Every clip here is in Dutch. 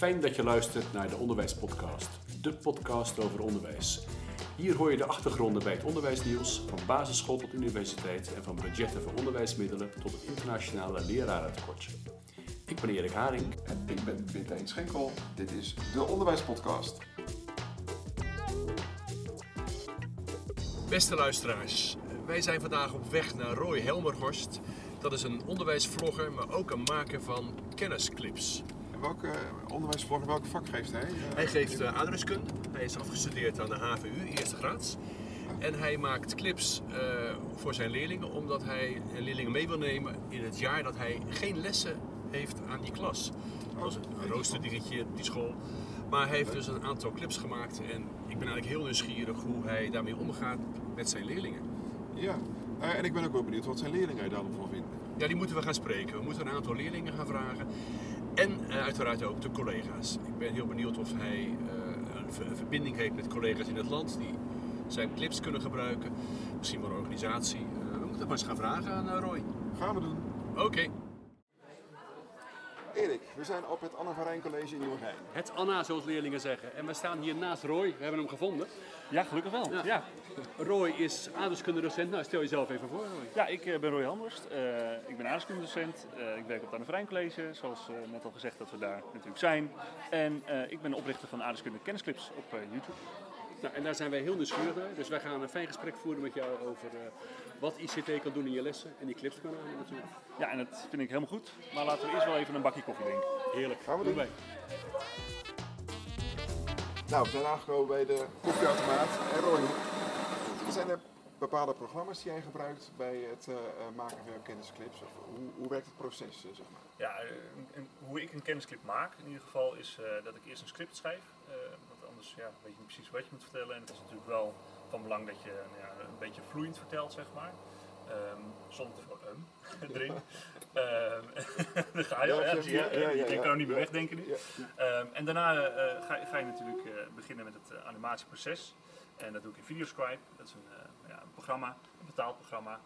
Fijn dat je luistert naar de Onderwijspodcast, de podcast over onderwijs. Hier hoor je de achtergronden bij het onderwijsnieuws, van basisschool tot universiteit en van budgetten voor onderwijsmiddelen tot het internationale lerarentekortje. Ik ben Erik Haring. En ik ben Wintijn Schenkel. Dit is de Onderwijspodcast. Beste luisteraars, wij zijn vandaag op weg naar Roy Helmerhorst. Dat is een onderwijsvlogger, maar ook een maker van kennisclips. Welke onderwijsvlogger, welk vak geeft hij? Hij geeft uh, aardrijkskunde. Hij is afgestudeerd aan de HVU, eerste graads. En hij maakt clips uh, voor zijn leerlingen, omdat hij leerlingen mee wil nemen in het jaar dat hij geen lessen heeft aan die klas. Dat was een roosterdingetje op die school. Maar hij heeft dus een aantal clips gemaakt en ik ben eigenlijk heel nieuwsgierig hoe hij daarmee omgaat met zijn leerlingen. Ja, uh, en ik ben ook wel benieuwd wat zijn leerlingen daar dan van vinden. Ja, die moeten we gaan spreken. We moeten een aantal leerlingen gaan vragen. En uh, uiteraard ook de collega's. Ik ben heel benieuwd of hij uh, een, verbinding heeft met collega's in het land die zijn clips kunnen gebruiken. Misschien wel een organisatie. we moeten maar eens gaan vragen aan Roy. Gaan we doen. Oké. Okay. Erik, we zijn op het Anna van Rijn College in Nieuwegein. Het Anna, zoals leerlingen zeggen. En we staan hier naast Roy. We hebben hem gevonden. Ja, gelukkig wel. Ja. ja. Roy is aardrijkskundedocent. Nou, stel jezelf even voor, Roy. Ja, ik uh, ben Roy Hammerst. Uh, ik ben aardrijkskundedocent. Uh, ik werk op het Anne College, zoals net al gezegd dat we daar natuurlijk zijn. En ik ben oprichter van aardrijkskunde kennisclips op YouTube. Nou, en daar zijn wij heel nieuwsgierig naar. Dus wij gaan een fijn gesprek voeren met jou over uh, wat ICT kan doen in je lessen. En die clips kan aan natuurlijk. Ja, en dat vind ik helemaal goed. Maar laten we eerst wel even een bakje koffie drinken. Heerlijk. Gaan we doen. Bij. Nou, we zijn aangekomen bij de koffieautomaat. En Roy, zijn er bepaalde programma's die jij gebruikt bij het uh, maken van kennisclips? Of hoe, hoe werkt het proces, uh, zeg maar? Ja, hoe ik een kennisclip maak in ieder geval is dat ik eerst een script schrijf anders ja, weet je niet precies wat je moet vertellen. En het is natuurlijk wel van belang dat je nou ja, een beetje vloeiend vertelt, zeg maar. Um, zonder te veel um erin. um, dan ga je, ja, zie je, ja, je kan er niet meer wegdenken nu. Um, en daarna ga, ga, je natuurlijk beginnen met het animatieproces. En dat doe ik in Videoscribe. Dat is een, ja, een programma, een betaald programma.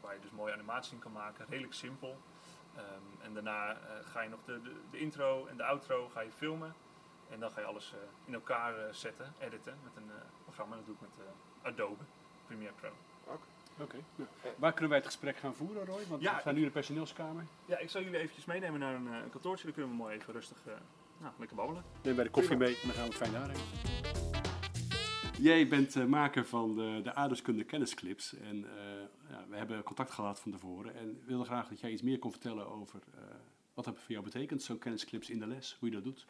waar je dus mooie animaties in kan maken. Redelijk simpel. en daarna ga je nog de, de, de intro en de outro ga je filmen. En dan ga je alles uh, in elkaar uh, zetten, editen met een uh, programma. Dat doe ik met Adobe Premiere Pro. Oké. Okay. Nou, waar kunnen wij het gesprek gaan voeren, Roy? Want ja, we staan nu in de personeelskamer. Ja, ik zal jullie eventjes meenemen naar een, een kantoortje. Dan kunnen we mooi even rustig nou, lekker babbelen. Neem bij de koffie mee en dan gaan we het fijn nadenken. Jij bent maker van de, de aardrijkskunde kennisclips. En ja, we hebben contact gehad van tevoren. En we wilden graag dat jij iets meer kon vertellen over wat dat voor jou betekent, zo'n kennisclips in de les, hoe je dat doet.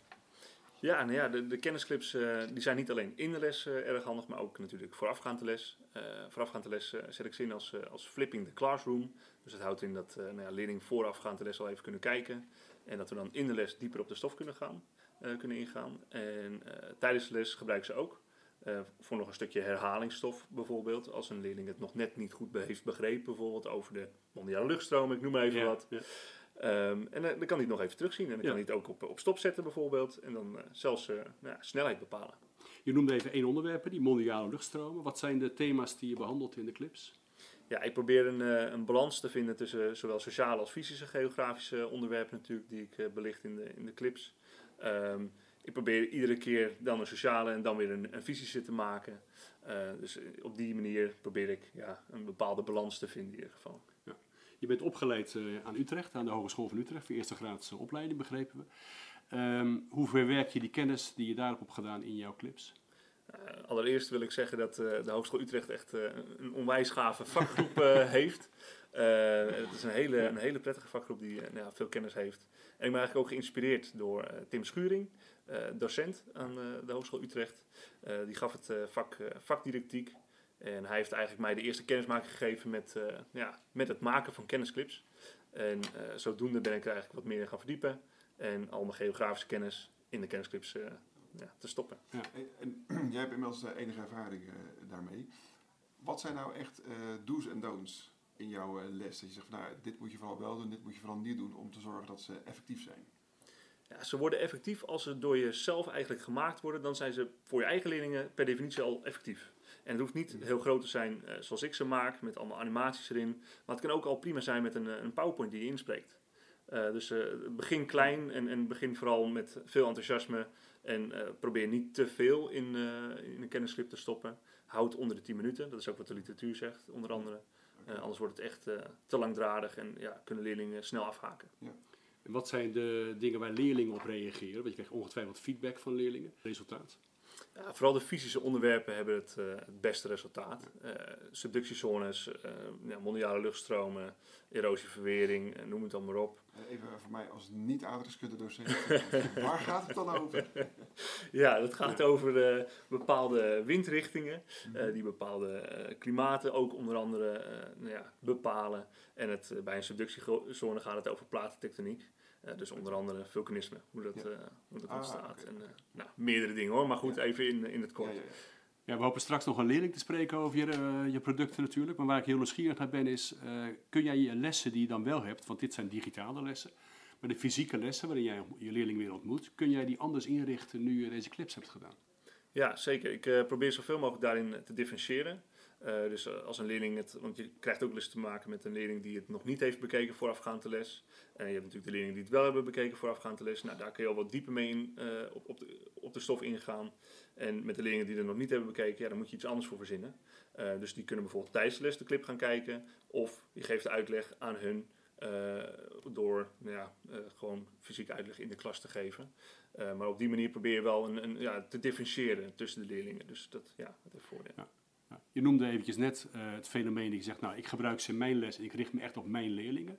Ja, nou ja, de, de kennisclips die zijn niet alleen in de les erg handig, maar ook natuurlijk voorafgaande les. Uh, voorafgaande les zet ik ze in als, als flipping the classroom. Dus dat houdt in dat nou ja, leerlingen voorafgaande les al even kunnen kijken. En dat we dan in de les dieper op de stof kunnen, gaan, kunnen ingaan. En tijdens de les gebruik ze ook. Voor nog een stukje herhalingsstof bijvoorbeeld. Als een leerling het nog net niet goed heeft begrepen, bijvoorbeeld over de mondiale luchtstroom, ik noem maar even ja, wat. Ja. Um, en dan kan hij het nog even terugzien. En dan kan hij het ook op, op stop zetten bijvoorbeeld. En dan uh, zelfs nou, snelheid bepalen. Je noemde even één onderwerp, die mondiale luchtstromen. Wat zijn de thema's die je behandelt in de clips? Ja, ik probeer een, een balans te vinden tussen zowel sociale als fysische geografische onderwerpen natuurlijk, die ik belicht in de, in de clips. Um, ik probeer iedere keer dan een sociale en dan weer een, een fysische te maken. dus op die manier probeer ik ja, een bepaalde balans te vinden in ieder geval. Ja. Je bent opgeleid uh, aan Utrecht, aan de Hogeschool van Utrecht, voor eerste graadse opleiding, begrepen we. Um, hoe verwerk je die kennis die je daarop hebt gedaan in jouw clips? Uh, allereerst wil ik zeggen dat de Hogeschool Utrecht echt een onwijs gave vakgroep heeft. het is een hele, een hele prettige vakgroep die nou, veel kennis heeft. En ik ben eigenlijk ook geïnspireerd door Tim Schuring, docent aan de Hogeschool Utrecht. die gaf het vak vakdidactiek. En hij heeft eigenlijk mij de eerste kennismaking gegeven met, ja, met het maken van kennisclips. En zodoende ben ik er eigenlijk wat meer in gaan verdiepen. En al mijn geografische kennis in de kennisclips ja, te stoppen. Ja. En, en, jij hebt inmiddels enige ervaring daarmee. Wat zijn nou echt do's en don'ts in jouw les? Dat je zegt, van, nou, dit moet je vooral wel doen, dit moet je vooral niet doen om te zorgen dat ze effectief zijn. Ja, ze worden effectief als ze door jezelf eigenlijk gemaakt worden. Dan zijn ze voor je eigen leerlingen per definitie al effectief. En het hoeft niet heel groot te zijn uh, zoals ik ze maak, met allemaal animaties erin. Maar het kan ook al prima zijn met een, eh, een PowerPoint die je inspreekt. Eh, dus eh, begin klein en, en begin vooral met veel enthousiasme. En eh, probeer niet te veel in, eh, in een kennisclip te stoppen. Houd onder de 10 minuten. Dat is ook wat de literatuur zegt, onder andere. Eh, anders wordt het echt eh, te langdradig en ja, kunnen leerlingen snel afhaken. En wat zijn de dingen waar leerlingen op reageren? Want je krijgt ongetwijfeld feedback van leerlingen. Resultaat? Ja, vooral de fysische onderwerpen hebben het, eh, het beste resultaat. Eh, subductiezones, eh, ja, mondiale luchtstromen, erosieverwering, noem het dan maar op. Even voor mij als niet-aardrijkskunde docent. Waar gaat het dan over? Ja, dat gaat over bepaalde windrichtingen, eh, die bepaalde klimaten ook onder andere nou ja, bepalen. En het, bij een subductiezone gaat het over platentectoniek. Eh, dus onder andere vulkanisme, hoe dat, Ja. eh, hoe dat Ah, ontstaat. en, eh, nou, meerdere dingen hoor, maar goed, Ja. even in, in het kort. ja, ja. Ja, we hopen straks nog een leerling te spreken over je, je producten natuurlijk. Maar waar ik heel nieuwsgierig naar ben is, eh, kun jij je lessen die je dan wel hebt, want dit zijn digitale lessen, maar de fysieke lessen waarin jij je leerling weer ontmoet, kun jij die anders inrichten nu je deze clips hebt gedaan? Ja, zeker. Ik eh, probeer zoveel mogelijk daarin te differentiëren. Eh, dus eh, als een leerling het, want je krijgt ook te maken met een leerling die het nog niet heeft bekeken voorafgaand de les. En je hebt natuurlijk de leerlingen die het wel hebben bekeken voorafgaand de les. Nou, daar kun je al wat dieper mee in, eh, op, op, de, op de stof ingaan. En met de leerlingen die het nog niet hebben bekeken, ja, dan moet je iets anders voor verzinnen. Dus die kunnen bijvoorbeeld tijdens de les de clip gaan kijken. Of je geeft de uitleg aan hun door nou ja, gewoon fysiek uitleg in de klas te geven. Maar op die manier probeer je wel een, een, ja, te differentiëren tussen de leerlingen. Dus dat, ja, dat heeft voordeel. Je noemde eventjes net eh, het fenomeen dat je zegt, nou, ik gebruik ze in mijn les en ik richt me echt op mijn leerlingen.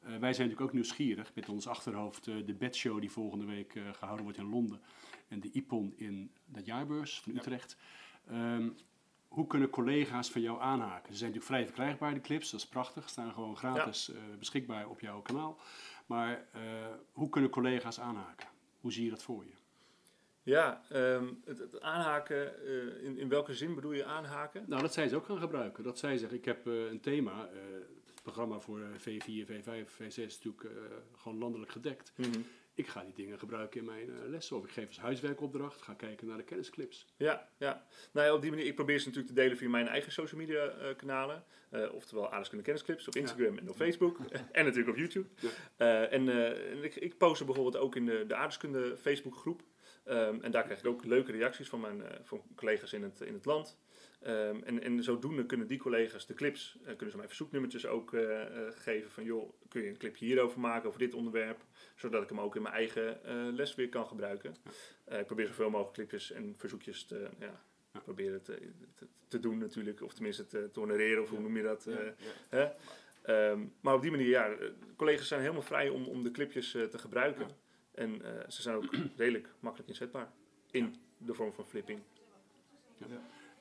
Eh, wij zijn natuurlijk ook nieuwsgierig met ons achterhoofd eh, de bedshow die volgende week eh, gehouden wordt in Londen en de IPON in de jaarbeurs van Ja. Utrecht. Ehm, hoe kunnen collega's van jou aanhaken? Ze zijn natuurlijk vrij verkrijgbaar, de clips, dat is prachtig. Ze staan gewoon gratis beschikbaar op jouw kanaal. Maar hoe kunnen collega's aanhaken? Hoe zie je dat voor je? Ja, ehm, het, het aanhaken, eh, in, in welke zin bedoel je aanhaken? Nou, dat zij ze ook gaan gebruiken. Dat zij zeggen, ik heb eh, een thema, eh, het programma voor eh, V4, V5, V6 is natuurlijk gewoon landelijk gedekt. Mhm. Ik ga die dingen gebruiken in mijn lessen. Of ik geef als huiswerkopdracht, ga kijken naar de kennisclips. Ja, ja. Nou ja, op die manier, ik probeer ze natuurlijk te delen via mijn eigen social media kanalen. Oftewel Aardeskunde Kennisclips op Instagram en op Facebook. en natuurlijk op YouTube. Ja. En en ik, ik post ze bijvoorbeeld ook in de, de Aardeskunde Facebook Ehm, en daar krijg ik ook leuke reacties van mijn eh, van collega's in het, in het land. Ehm, en, en zodoende kunnen die collega's de clips, eh, kunnen ze mij verzoeknummertjes ook eh, geven van joh, kun je een clipje hierover maken, over dit onderwerp, zodat ik hem ook in mijn eigen les weer kan gebruiken. Ik probeer zoveel mogelijk clipjes en verzoekjes te, ja, Ja. proberen te, te, te doen natuurlijk, of tenminste te, te honoreren, of hoe noem je dat? Ja. Hè? Ehm, maar op die manier, ja, collega's zijn helemaal vrij om, om de clipjes te gebruiken. Ja. En eh, ze zijn ook redelijk makkelijk inzetbaar in de vorm van flipping.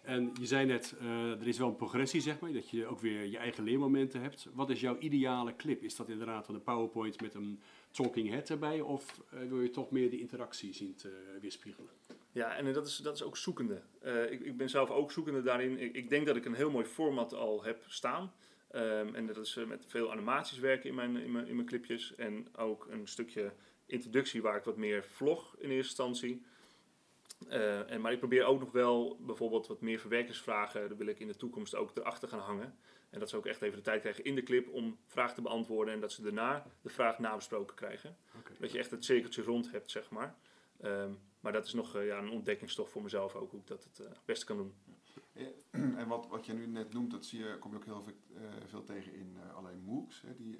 En je zei net, eh, er is wel een progressie, zeg maar, dat je ook weer je eigen leermomenten hebt. Wat is jouw ideale clip? Is dat inderdaad van een PowerPoint met een talking head erbij? Of eh, wil je toch meer die interactie zien te weerspiegelen? Ja, en dat is, dat is ook zoekende. Ik, ik ben zelf ook zoekende daarin. Ik, ik denk dat ik een heel mooi format al heb staan. Ehm, en dat is met veel animaties werken in mijn, in, mijn, in mijn clipjes. En ook een stukje introductie waar ik wat meer vlog in eerste instantie. Eh, en, maar ik probeer ook nog wel bijvoorbeeld wat meer verwerkingsvragen. Daar wil ik in de toekomst ook erachter gaan hangen. En dat ze ook echt even de tijd krijgen in de clip om vragen te beantwoorden. En dat ze daarna de vraag nabesproken krijgen. Dat je echt het cirkeltje rond hebt, zeg maar. Ehm, maar dat is nog eh, ja, een ontdekkingstof voor mezelf ook, hoe ik dat het eh, beste kan doen. En wat, wat je nu net noemt, dat zie je, kom je ook heel veel, veel tegen in allerlei MOOCs, hè, die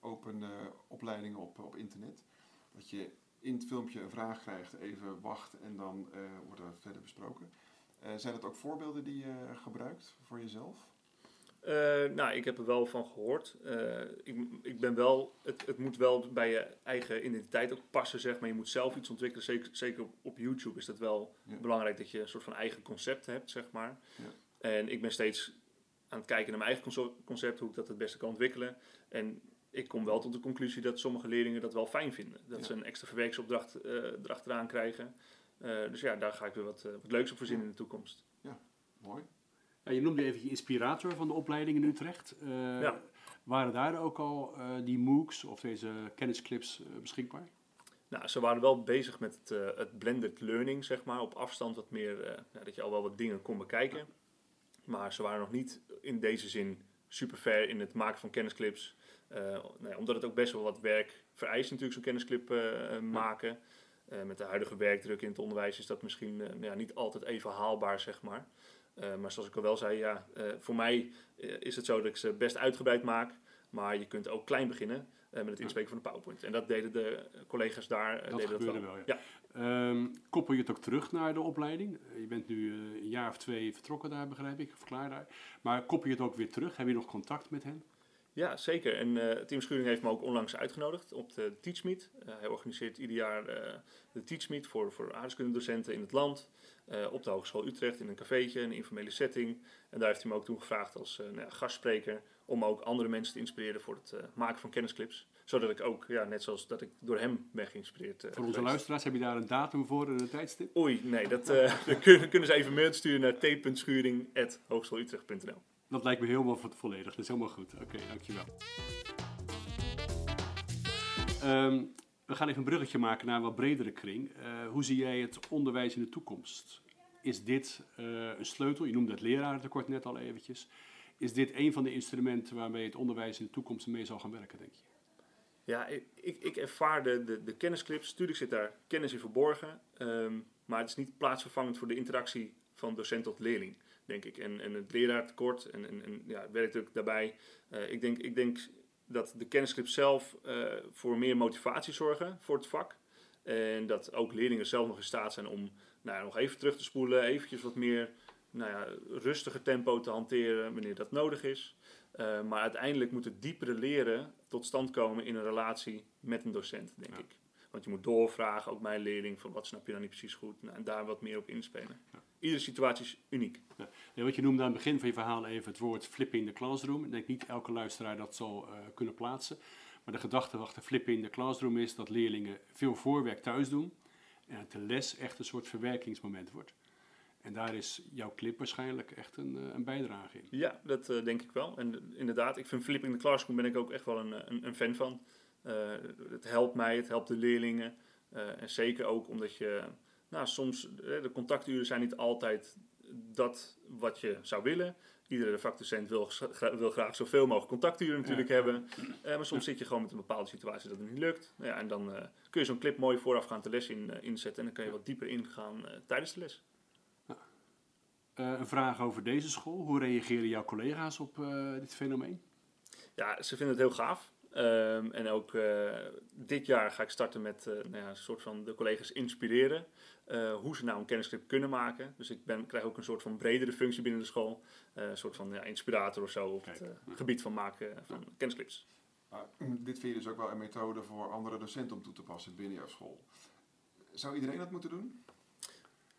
open eh, opleidingen op, op internet. Dat je in het filmpje een vraag krijgt, even wacht en dan eh, wordt er verder besproken. Eh, zijn dat ook voorbeelden die je gebruikt voor jezelf? Nou, ik heb er wel van gehoord. Eh, ik, ik ben wel, het, het moet wel bij je eigen identiteit ook passen, zeg maar. Je moet zelf iets ontwikkelen. Zeker, zeker op, op YouTube is dat wel Ja. belangrijk dat je een soort van eigen concept hebt, zeg maar. Ja. En ik ben steeds aan het kijken naar mijn eigen concept, hoe ik dat het beste kan ontwikkelen. En ik kom wel tot de conclusie dat sommige leerlingen dat wel fijn vinden. Dat Ja. ze een extra verwerksopdracht eh erachteraan krijgen. Eh, dus ja, daar ga ik weer wat, eh, wat leuks op verzinnen in de toekomst. Mooi. Ja, je noemde even je inspirator van de opleiding in Utrecht. Eh, Ja. Waren daar ook al eh, die MOOCs of deze kennisclips beschikbaar? Nou, ze waren wel bezig met het, eh, het blended learning, zeg maar, op afstand wat meer, eh, ja, dat je al wel wat dingen kon bekijken. Maar ze waren nog niet in deze zin super ver in het maken van kennisclips. Uh, nou ja, omdat het ook best wel wat werk vereist natuurlijk zo'n kennisclip uh, maken. Uh, met de huidige werkdruk in het onderwijs is dat misschien nou ja, niet altijd even haalbaar, zeg maar. maar zoals ik al wel zei, ja, voor mij is het zo dat ik ze best uitgebreid maak. Maar je kunt ook klein beginnen met het inspreken van de PowerPoint. En dat deden de collega's daar dat deden dat wel. wel ja. ja. Um, koppel je het ook terug naar de opleiding? Je bent nu een jaar of twee vertrokken daar, begrijp ik, of klaar daar. Maar koppel je het ook weer terug? Heb je nog contact met hen? Ja, zeker. En uh, Tim Schuring heeft me ook onlangs uitgenodigd op de TeachMeet. Uh, hij organiseert ieder jaar uh, de TeachMeet voor, voor aardrijkskundedocenten in het land. op de Hogeschool Utrecht in een cafeetje, een informele setting. En daar heeft hij me ook toen gevraagd als nou ja, gastspreker om ook andere mensen te inspireren voor het maken van kennisclips. Zodat ik ook, ja, net zoals dat ik door hem ben geïnspireerd. voor onze luisteraars, heb je daar een datum voor en een tijdstip? Oei, nee, dat kunnen, kunnen ze even mail sturen naar t.schuring.hogeschoolutrecht.nl dat lijkt me helemaal volledig. Dat is helemaal goed. Oké, dankjewel. Um, we gaan even een bruggetje maken naar een wat bredere kring. Uh, hoe zie jij het onderwijs in de toekomst? Is dit uh, een sleutel? Je noemde het lerarentekort net al eventjes. Is dit een van de instrumenten waarmee het onderwijs in de toekomst mee zal gaan werken, denk je? Ja, ik, ik ervaar de, de, de kennisclips. Tuurlijk zit daar kennis in verborgen. Um, maar het is niet plaatsvervangend voor de interactie van docent tot leerling denk ik. En, en het leraartekort en, en, en ja, werkdruk daarbij. Uh, ik, denk, ik denk dat de kennisclips zelf uh, voor meer motivatie zorgen voor het vak. En dat ook leerlingen zelf nog in staat zijn om nou, nog even terug te spoelen, eventjes wat meer nou ja, rustiger tempo te hanteren wanneer dat nodig is. Uh, maar uiteindelijk moet het diepere leren tot stand komen in een relatie met een docent, denk ik. Want je moet doorvragen, ook mijn leerling, van wat snap je dan niet precies goed. Nou, en daar wat meer op inspelen. Ja. Iedere situatie is uniek. Ja. wat je noemde aan het begin van je verhaal even het woord flipping the classroom. Ik denk niet elke luisteraar dat zal uh, kunnen plaatsen. Maar de gedachte achter flipping in de classroom is dat leerlingen veel voorwerk thuis doen. En dat de les echt een soort verwerkingsmoment wordt. En daar is jouw clip waarschijnlijk echt een, uh, een bijdrage in. Ja, dat uh, denk ik wel. En inderdaad, ik vind flipping the classroom ben ik ook echt wel een, een, een fan van. Uh, het helpt mij, het helpt de leerlingen. Uh, en zeker ook omdat je, nou, soms, de contacturen zijn niet altijd dat wat je zou willen. Iedere vakdocent wil, wil graag zoveel mogelijk contacturen natuurlijk ja. hebben. Uh, maar soms zit je gewoon met een bepaalde situatie dat het niet lukt. Nou ja, en dan kun je zo'n clip mooi voorafgaand de les in, inzetten. En dan kan je wat dieper ingaan tijdens de les. een vraag over deze school. Hoe reageren jouw collega's op dit fenomeen? Ja, ze vinden het heel gaaf. Um, en ook uh, dit jaar ga ik starten met uh, nou ja, een soort van de collega's inspireren. Uh, hoe ze nou een kennisclip kunnen maken. Dus ik ben, krijg ook een soort van bredere functie binnen de school. een soort van ja, inspirator of zo op Kijk. het gebied van maken van kennisclips. dit vind je dus ook wel een methode voor andere docenten om toe te passen binnen jouw school. Zou iedereen dat moeten doen?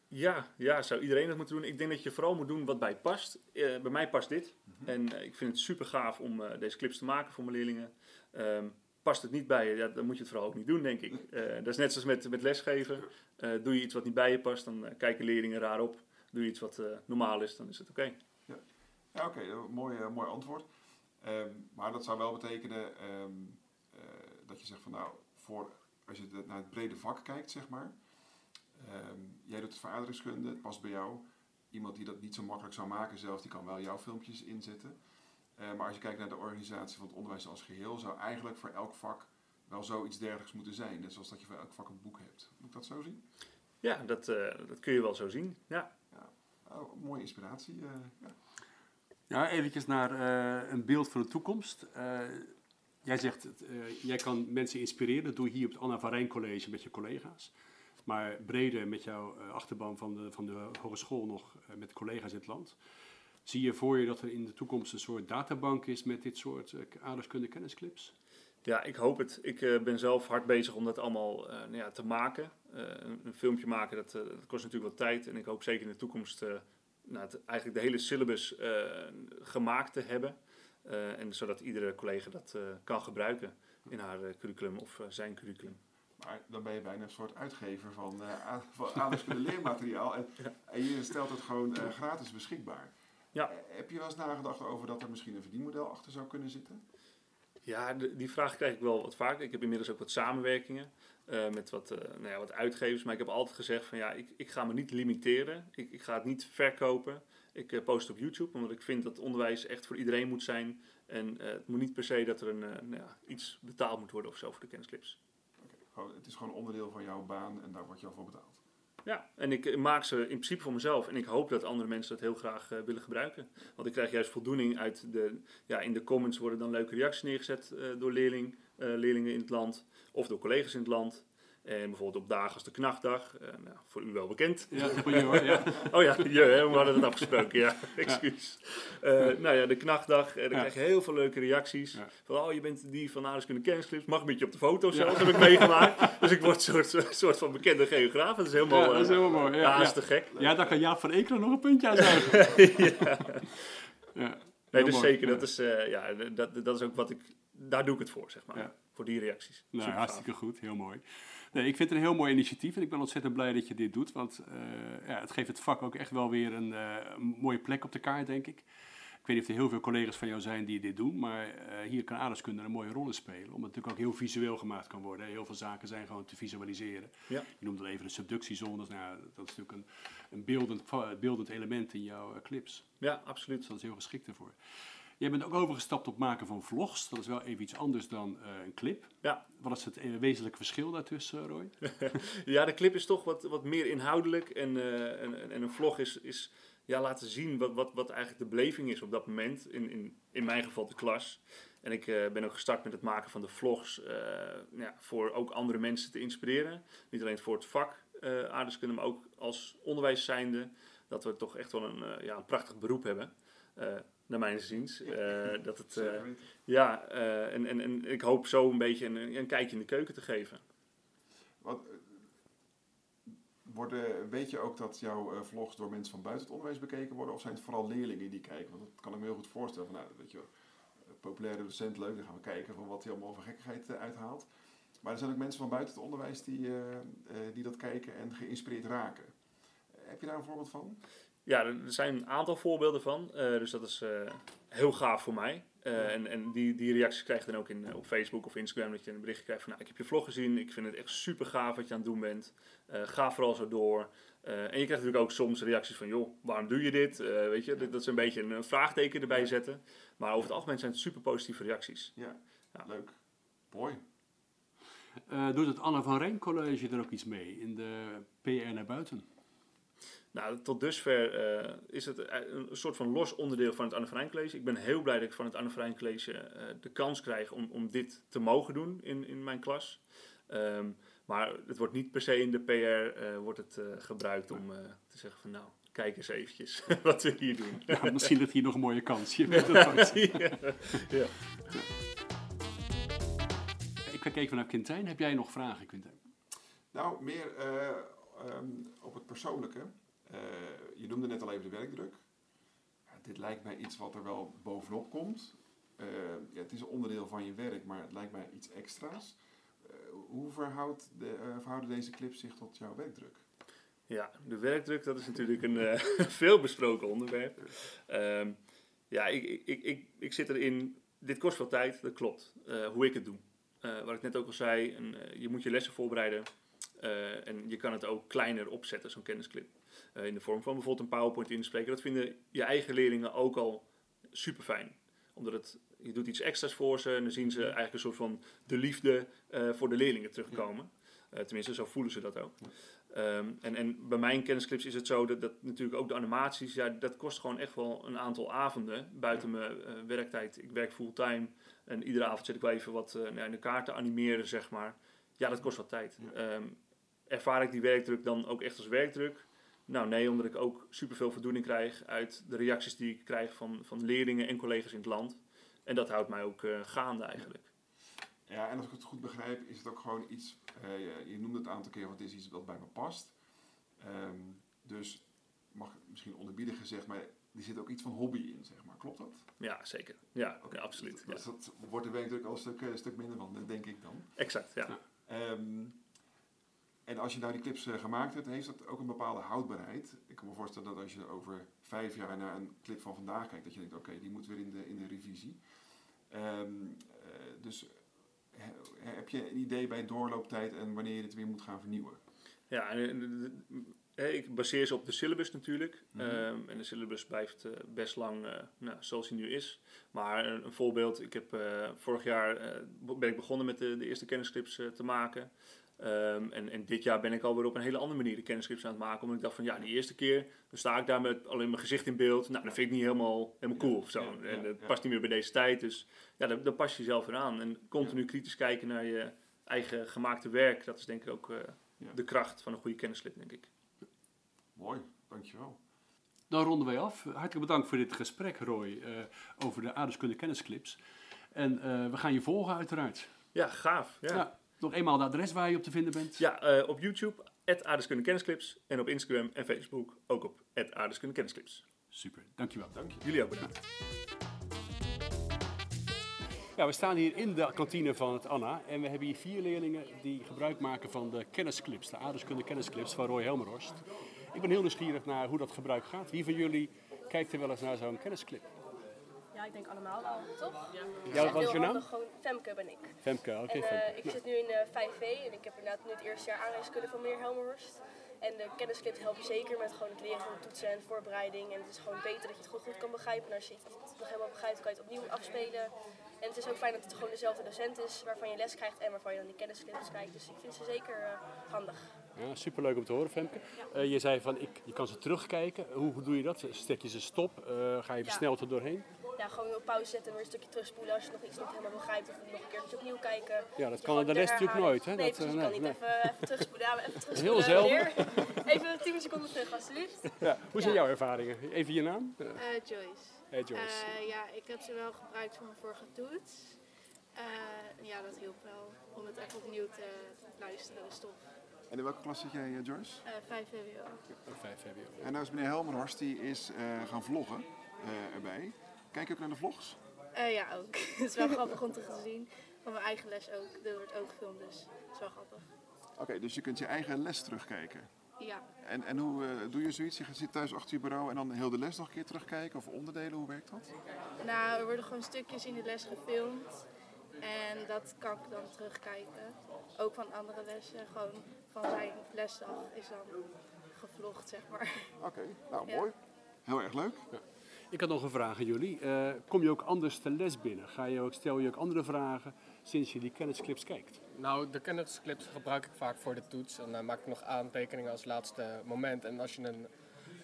Ja, ja, zou iedereen dat moeten doen? Ik denk dat je vooral moet doen wat bij past. bij mij past dit. En ik vind het super gaaf om deze clips te maken voor mijn leerlingen. Um, past het niet bij je, ja, dan moet je het vooral ook niet doen, denk ik. Uh, dat is net zoals met, met lesgeven. Doe je iets wat niet bij je past, dan kijken leerlingen raar op. Doe je iets wat normaal is, dan is het oké. Ja, oké, mooi, mooi antwoord. Um, maar dat zou wel betekenen um, dat je zegt van nou, voor, als je naar het brede vak kijkt, zeg maar. jij doet het het past bij jou. Iemand die dat niet zo makkelijk zou maken zelf, die kan wel jouw filmpjes inzetten. Uh, maar als je kijkt naar de organisatie van het onderwijs als geheel, zou eigenlijk voor elk vak wel zoiets dergelijks moeten zijn. Net zoals dat je voor elk vak een boek hebt. Moet ik dat zo zien? Ja, dat, uh, dat kun je wel zo zien. Ja. ja. Oh, mooie inspiratie. Uh, ja. ja, eventjes naar een beeld van de toekomst. jij zegt, jij kan mensen inspireren. Dat doe je hier op het Anna van Rijn College met je collega's. Maar breder met jouw achterban van de, van de hogeschool nog met collega's in het land. Zie je voor je dat er in de toekomst een soort databank is met dit soort uh, aardrijkskunde kennisclips? Ja, ik hoop het. Ik ben zelf hard bezig om dat allemaal nou ja, te maken. Een, filmpje maken, dat, kost natuurlijk wat tijd. En ik hoop zeker in de toekomst nou, eigenlijk de hele syllabus gemaakt te hebben. en zodat iedere collega dat kan gebruiken in haar curriculum of zijn curriculum. Maar dan ben je bijna een soort uitgever van, van aardrijkskunde leermateriaal. En, ja. en, je stelt het gewoon gratis beschikbaar. Ja. Eh, heb je wel eens nagedacht over dat er misschien een verdienmodel achter zou kunnen zitten? Ja, die vraag krijg ik wel wat vaker. Ik heb inmiddels ook wat samenwerkingen uh, met wat, uh, nou ja, wat uitgevers. Maar ik heb altijd gezegd van ja, ik, ik ga me niet limiteren. Ik, ik ga het niet verkopen. Ik eh, post op YouTube, omdat ik vind dat onderwijs echt voor iedereen moet zijn. En eh, het moet niet per se dat er een, eh, nou ja, iets betaald moet worden of zo voor de kennisclips. Het is gewoon onderdeel van jouw baan en daar word je al voor betaald. Ja, en ik maak ze in principe voor mezelf. En ik hoop dat andere mensen dat heel graag eh, willen gebruiken. Want ik krijg juist voldoening uit de... Ja, in de comments worden dan leuke reacties neergezet eh, door leerling, eh, leerlingen in het land. Of door collega's in het land. En bijvoorbeeld op dagen als de knachtdag. eh, nou, voor u wel bekend. Ja, voor je hoor. Ja. Oh ja, je, hè, we hadden het afgesproken, ja. Excuus. Eh, nou ja, de knachtdag, eh, dan krijg je heel veel leuke reacties. Van, oh, je bent die van Aardeskunde Kennisclips. Mag een beetje op de foto zelfs, heb ik meegemaakt. Dus ik word een soort, soort van bekende geograaf. Dat is helemaal, Ja, dat is helemaal mooi. Ja, is te gek. Ja, daar kan Jaap van Ekelen nog een puntje aan zuigen. ja. Ja. Nee, dus mooi. zeker, dat is, ja, dat, dat is ook wat ik, daar doe ik het voor, zeg maar. Voor die reacties. Nou, hartstikke goed, heel mooi. Nee, ik vind het een heel mooi initiatief en ik ben ontzettend blij dat je dit doet. Want eh, ja, het geeft het vak ook echt wel weer een, eh, een mooie plek op de kaart, denk ik. Ik weet niet of er heel veel collega's van jou zijn die dit doen, maar eh, hier kan aardrijkskunde een mooie rol in spelen. Omdat het natuurlijk ook heel visueel gemaakt kan worden. Heel veel zaken zijn gewoon te visualiseren. Ja. Je noemt al even de subductiezones. Nou, dat is natuurlijk een, een beeldend, beeldend element in jouw clips. Ja, absoluut. Dus dat is heel geschikt ervoor. Jij bent ook overgestapt op maken van vlogs. Dat is wel even iets anders dan eh, een clip. Ja. Wat is het eh, wezenlijke verschil daartussen, Roy? Ja, de clip is toch wat, wat meer inhoudelijk. En, eh, en, en een vlog is, is ja, laten zien wat, wat, wat eigenlijk de beleving is op dat moment. In, in, in mijn geval de klas. En ik eh, ben ook gestart met het maken van de vlogs. eh, ja, voor ook andere mensen te inspireren. Niet alleen voor het vak eh aardrijkskunde, maar ook als onderwijs zijnde. Dat we toch echt wel een, eh, ja, een prachtig beroep hebben. Naar mijn ziens. Eh, dat het, eh, ja, eh, en, en, en ik hoop zo een beetje een, een kijkje in de keuken te geven. Wat, worden, weet je ook dat jouw vlogs door mensen van buiten het onderwijs bekeken worden? Of zijn het vooral leerlingen die kijken? Want dat kan ik me heel goed voorstellen. Van, nou, weet je, populaire docent, leuk, dan gaan we kijken van wat hij allemaal voor gekkigheid uithaalt. Maar er zijn ook mensen van buiten het onderwijs die, die dat kijken en geïnspireerd raken. Heb je daar een voorbeeld van? Ja, er zijn een aantal voorbeelden van. eh, dus dat is eh, heel gaaf voor mij. Eh, en en die, die reacties krijg je dan ook in, op Facebook of Instagram. Dat je een berichtje krijgt van, nou, ik heb je vlog gezien. Ik vind het echt super gaaf wat je aan het doen bent. Eh, ga vooral zo door. Eh, en je krijgt natuurlijk ook soms reacties van, joh, waarom doe je dit? Eh, weet je, dat dat is een beetje een, vraagteken erbij zetten. Maar over het algemeen zijn het super positieve reacties. Ja, Ja. leuk. Mooi. Eh, doet het Anne van Rijn College er ook iets mee in de PR naar buiten? Nou, tot dusver eh, is het een soort van los onderdeel van het Anne Frank College. Ik ben heel blij dat ik van het Anne Frank College eh, de kans krijg om, om dit te mogen doen in, in mijn klas. Ehm, maar het wordt niet per se in de PR eh, wordt het, eh, gebruikt om eh, te zeggen van nou, kijk eens eventjes wat we hier doen. Ja, misschien ligt hier nog een mooie kans. Je weet het ja. Ja. Ik kijk even naar Quintijn. Heb jij nog vragen, Quintijn? Nou, meer eh, ehm, op het persoonlijke. Eh, je noemde net al even de werkdruk. Ja, dit lijkt mij iets wat er wel bovenop komt. Eh, ja, het is een onderdeel van je werk, maar het lijkt mij iets extra's. Eh, hoe verhoudt de, verhouden deze clips zich tot jouw werkdruk? Ja, de werkdruk, dat is natuurlijk een eh, veel besproken onderwerp. Ehm, ja, ik, ik, ik, ik, zit erin, dit kost veel tijd, dat klopt, hoe ik het doe. Wat ik net ook al zei, je moet je lessen voorbereiden. en je kan het ook kleiner opzetten, zo'n kennisclip. Eh, in de vorm van bijvoorbeeld een PowerPoint inspreken. Dat vinden je eigen leerlingen ook al super fijn. Omdat het, je doet iets extra's voor ze en dan zien ze eigenlijk een soort van de liefde eh, voor de leerlingen terugkomen. Eh, tenminste, zo voelen ze dat ook. Ehm, en, en bij mijn kennisclips is het zo dat, dat natuurlijk ook de animaties, ja, dat kost gewoon echt wel een aantal avonden buiten mijn werktijd. Ik werk fulltime en iedere avond zit ik wel even wat nou, in de kaart te animeren, zeg maar. Ja, dat kost wat tijd. Ehm, ervaar ik die werkdruk dan ook echt als werkdruk? Nou nee, omdat ik ook superveel voldoening krijg uit de reacties die ik krijg van, van leerlingen en collega's in het land. En dat houdt mij ook eh, gaande eigenlijk. Ja, en als ik het goed begrijp, is het ook gewoon iets. eh, je, noemde het een aantal keer, want het is iets wat bij me past. Ehm, dus mag misschien onderbiedig gezegd, maar er zit ook iets van hobby in, zeg maar. Klopt dat? Ja, zeker. Ja, Oké, ja, absoluut. Ja. Dus dat wordt de werkdruk al een stuk, eh, een stuk minder van, denk ik dan. Exact, ja. Ehm, en als je nou die clips eh, gemaakt hebt, heeft dat ook een bepaalde houdbaarheid. Ik kan me voorstellen dat als je over vijf jaar naar een clip van vandaag kijkt, dat je denkt, oké, die moet weer in de, in de revisie. Ehm, eh, dus he- heb je een idee bij doorlooptijd en wanneer je het weer moet gaan vernieuwen? Ja, ik baseer ze op de syllabus natuurlijk. Mhm. Ehm, en de syllabus blijft eh, best lang nou, zoals hij nu is. Maar een, een voorbeeld, ik heb vorig jaar ben ik begonnen met de, de eerste kennisclips te maken. Ehm, en, en dit jaar ben ik alweer op een hele andere manier de kennisclips aan het maken. Omdat ik dacht van ja, die eerste keer dan sta ik daar met alleen mijn gezicht in beeld. Nou, dat vind ik niet helemaal, helemaal cool of zo. Ja, ja, en dat ja. past niet meer bij deze tijd. Dus ja, daar, daar pas je jezelf weer aan. En continu kritisch kijken naar je eigen gemaakte werk. Dat is denk ik ook eh, Ja. de kracht van een goede kennisclip, denk ik. Mooi, dankjewel. Dan ronden wij af. Hartelijk bedankt voor dit gesprek, Roy, eh, over de aardrijkskunde kennisclips. En eh, we gaan je volgen, uiteraard. Ja, gaaf. Ja, Ja, nog eenmaal het adres waar je op te vinden bent. ja eh, op YouTube, Aardeskunde Kennisclips. En op Instagram en Facebook ook op Aardeskunde Kennisclips. Super, dankjewel. Dank je. Jullie ook bedankt. Ja, we staan hier in de kantine van het Anna en we hebben hier vier leerlingen die gebruik maken van de kennisclips, de aardrijkskunde kennisclips van Roy Helmerhorst. Ik ben heel nieuwsgierig naar hoe dat gebruik gaat. Wie van jullie kijkt er wel eens naar zo'n kennisclip? Ja, ik denk allemaal wel, toch? Ja, wat is je naam? Gewoon Femke ben ik. Femke, oké. en eh, ik zit nu in eh 5V en ik heb inderdaad nu het eerste jaar aanwijskunde van meneer Helmerhorst. En de kennisclips helpen zeker met gewoon het leren van toetsen en voorbereiding. En het is gewoon beter dat je het gewoon goed kan begrijpen. En als je het niet nog helemaal begrijpt, kan je het opnieuw afspelen. En het is ook fijn dat het gewoon dezelfde docent is waarvan je les krijgt en waarvan je dan die kennisclips krijgt. Dus ik vind ze zeker eh, handig. Ja, superleuk om te horen, Femke. Eh, je zei van, ik, je kan ze terugkijken. Hoe, hoe doe je dat? Stek je ze stop? Eh, ga je Ja. er doorheen? Ja, gewoon op pauze zetten en weer een stukje terugspoelen als je nog iets niet helemaal begrijpt. Of nog een keertje opnieuw kijken. Ja, dat kan in de les natuurlijk nooit. Hè? Nee, dat, precies, eh, kan niet even, even terugspoelen. Ja, even terugspoelen. Heel zelden. Even 10 seconden terug, alsjeblieft. Ja. Hoe zijn Ja. jouw ervaringen? Even je naam? Eh, Eh, Joyce. hey Joyce. Eh, ja, ik heb ze wel gebruikt voor mijn vorige toets. Eh, ja, dat hielp wel om het even opnieuw te luisteren, de stof. En in welke klas zit jij, Joyce? Eh 5 VWO. Oh, vijf VWO. En nou is meneer Helmerhorst, die is eh, gaan vloggen eh, erbij. Kijk je ook naar de vlogs? Eh, ja, ook. het is wel grappig om te zien. Van mijn eigen les ook. Er wordt ook gefilmd, dus het is wel grappig. Oké, dus je kunt je eigen les terugkijken. Ja, En, en hoe eh, doe je zoiets? Je zit thuis achter je bureau en dan heel de les nog een keer terugkijken? Of onderdelen, hoe werkt dat? nou, er worden gewoon stukjes in de les gefilmd. En dat kan ik dan terugkijken. Ook van andere lessen. Gewoon van zijn lesdag is dan gevlogd, zeg maar. Oké, nou Ja. mooi. Heel erg leuk. Ik had nog een vraag aan jullie. Eh, kom je ook anders te les binnen? Ga je ook, stel je ook andere vragen sinds je die kennisclips kijkt? Nou, de kennisclips gebruik ik vaak voor de toets. En dan maak ik nog aantekeningen als laatste moment. En als je een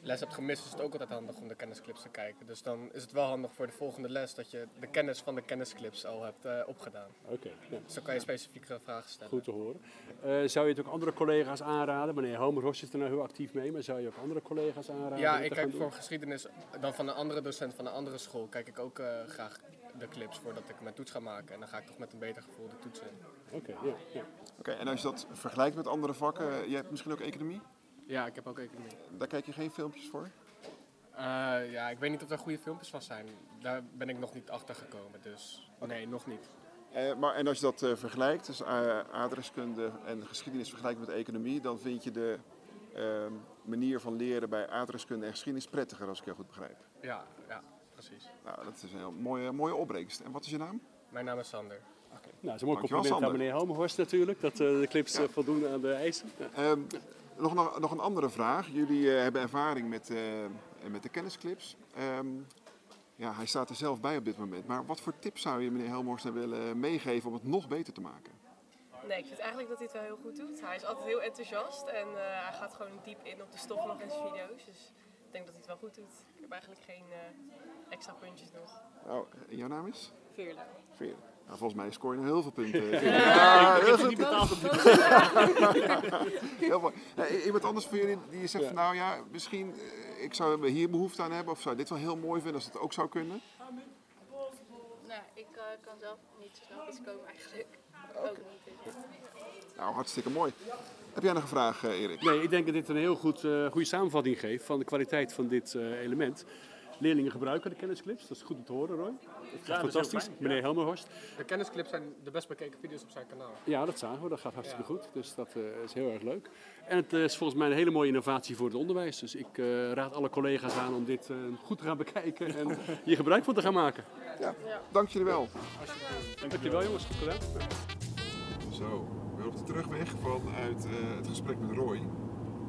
les hebt gemist, is het ook altijd handig om de kennisclips te kijken. Dus dan is het wel handig voor de volgende les dat je de kennis van de kennisclips al hebt eh, opgedaan. Oké, ja, Dus dan kan je specifieke vragen stellen. goed te horen. Eh, zou je het ook andere collega's aanraden? Meneer Homerhorst is er nou heel actief mee, maar zou je ook andere collega's aanraden? Ja, ik kijk doen? voor geschiedenis dan van een andere docent van een andere school. Kijk ik ook eh, graag de clips voordat ik mijn toets ga maken. En dan ga ik toch met een beter gevoel de toets in. Oké, ja, ja. Oké, en als je dat vergelijkt met andere vakken, jij hebt misschien ook economie? Ja, ik heb ook economie. Daar kijk je geen filmpjes voor? Eh, ja, ik weet niet of er goede filmpjes van zijn. Daar ben ik nog niet achter gekomen. Dus nee, nog niet. Eh, maar en als je dat eh, vergelijkt, dus uh, aardrijkskunde en geschiedenis vergelijkt met economie, dan vind je de ehm, manier van leren bij aardrijkskunde en geschiedenis prettiger, als ik heel goed begrijp. Ja, ja, precies. Nou, dat is een heel mooie, mooie opbrengst. En wat is je naam? Mijn naam is Sander. Nou, dat is een mooi compliment aan meneer Homerhorst natuurlijk, dat eh, de clips voldoen aan de eisen. Ja. Ehm, nog, nog, nog een andere vraag. Jullie eh, hebben ervaring met, eh, met de kennisclips. Ehm, ja, hij staat er zelf bij op dit moment. Maar wat voor tips zou je meneer Helmhorst nou willen meegeven om het nog beter te maken? Nee, ik vind eigenlijk dat hij het wel heel goed doet. Hij is altijd heel enthousiast en eh, hij gaat gewoon diep in op de stof nog in zijn video's. Dus ik denk dat hij het wel goed doet. Ik heb eigenlijk geen extra puntjes nog. En jouw naam is? Veerle. Veer. Nou, volgens mij scoor je nog heel veel punten. Ja, heel veel Heel mooi. Nee, iemand anders van jullie die zegt van nou ja, misschien eh, ik zou hier behoefte aan hebben of zou dit wel heel mooi vinden als het ook zou kunnen. Nou, ik eh, kan zelf niet zo snel iets komen eigenlijk. Ook niet. dus. Nou, hartstikke mooi. Heb jij nog een vraag, eh, Erik? Nee, ik denk dat dit een heel goed, eh, goede samenvatting geeft van de kwaliteit van dit eh, element. Leerlingen gebruiken de kennisclips, dat is goed om te horen Roy. Fantastisch, fijn, ja. meneer Helmerhorst. De kennisclips zijn de best bekeken video's op zijn kanaal. Ja, dat zagen we, dat gaat hartstikke Ja. goed, dus dat eh, is heel erg leuk. En het eh, is volgens mij een hele mooie innovatie voor het onderwijs. Dus ik eh, raad alle collega's aan om dit eh, goed te gaan bekijken en hier gebruik van te gaan maken. Ja, dank jullie wel. Dankjewel jongens, goed gedaan. Zo, weer op de terugweg vanuit eh, het gesprek met Roy.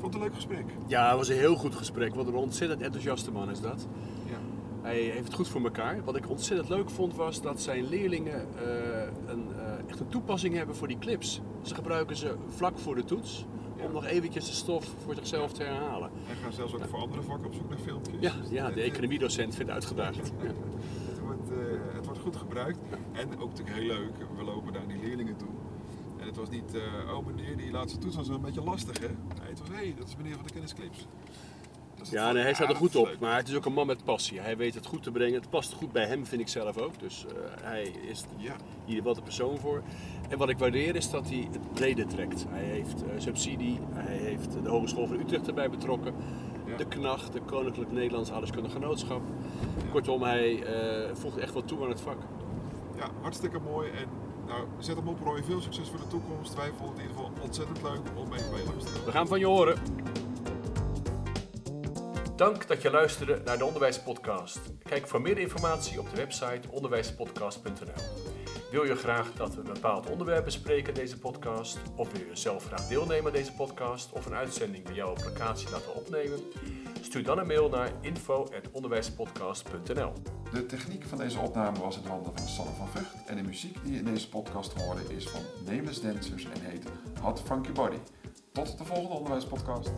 Vond het een leuk gesprek. Ja, het was een heel goed gesprek. Wat een ontzettend enthousiaste man is dat. Ja. Hij heeft het goed voor elkaar. Wat ik ontzettend leuk vond was dat zijn leerlingen eh, een, eh, echt een toepassing hebben voor die clips. Ze gebruiken ze vlak voor de toets Ja. om nog eventjes de stof voor zichzelf te herhalen. En gaan zelfs ook voor andere vakken op zoek naar filmpjes. Ja, ja de eh, economiedocent vindt uitgedaagd. Ja. Het wordt, het wordt goed gebruikt. En ook natuurlijk heel leuk, we lopen naar die leerlingen toe. Het was niet, eh, oh meneer, die laatste toets was wel een beetje lastig hè. Nee, het was, hé, hey, dat is meneer van de kennisclips. Ja, nee, hij staat er goed op. Maar het is ook een man met passie. Hij weet het goed te brengen. Het past goed bij hem, vind ik zelf ook. Dus eh, hij is Ja, hier wat de persoon voor. En wat ik waardeer is dat hij het brede trekt. Hij heeft eh, subsidie, hij heeft de Hogeschool van Utrecht erbij betrokken. Ja. De KNAG, de Koninklijk Nederlands Aardrijkskundig Genootschap. Kortom, hij eh, voegt echt wat toe aan het vak. ja, hartstikke mooi. En nou, zet hem op Roy, veel succes voor de toekomst. Wij vonden het in ieder geval ontzettend leuk om mee te luisteren. We gaan van je horen. Dank dat je luisterde naar de Onderwijspodcast. Kijk voor meer informatie op de website onderwijspodcast.nl. Wil je graag dat we een bepaald onderwerp bespreken in deze podcast? Of wil je zelf graag deelnemen aan deze podcast of een uitzending bij jou op locatie laten opnemen? Stuur dan een mail naar info.onderwijspodcast.nl. De techniek van deze opname was in handen van Sanne van Vught. En de muziek die je in deze podcast hoorde is van Nameless Dancers en heet Hot Funky Body. Tot de volgende onderwijspodcast.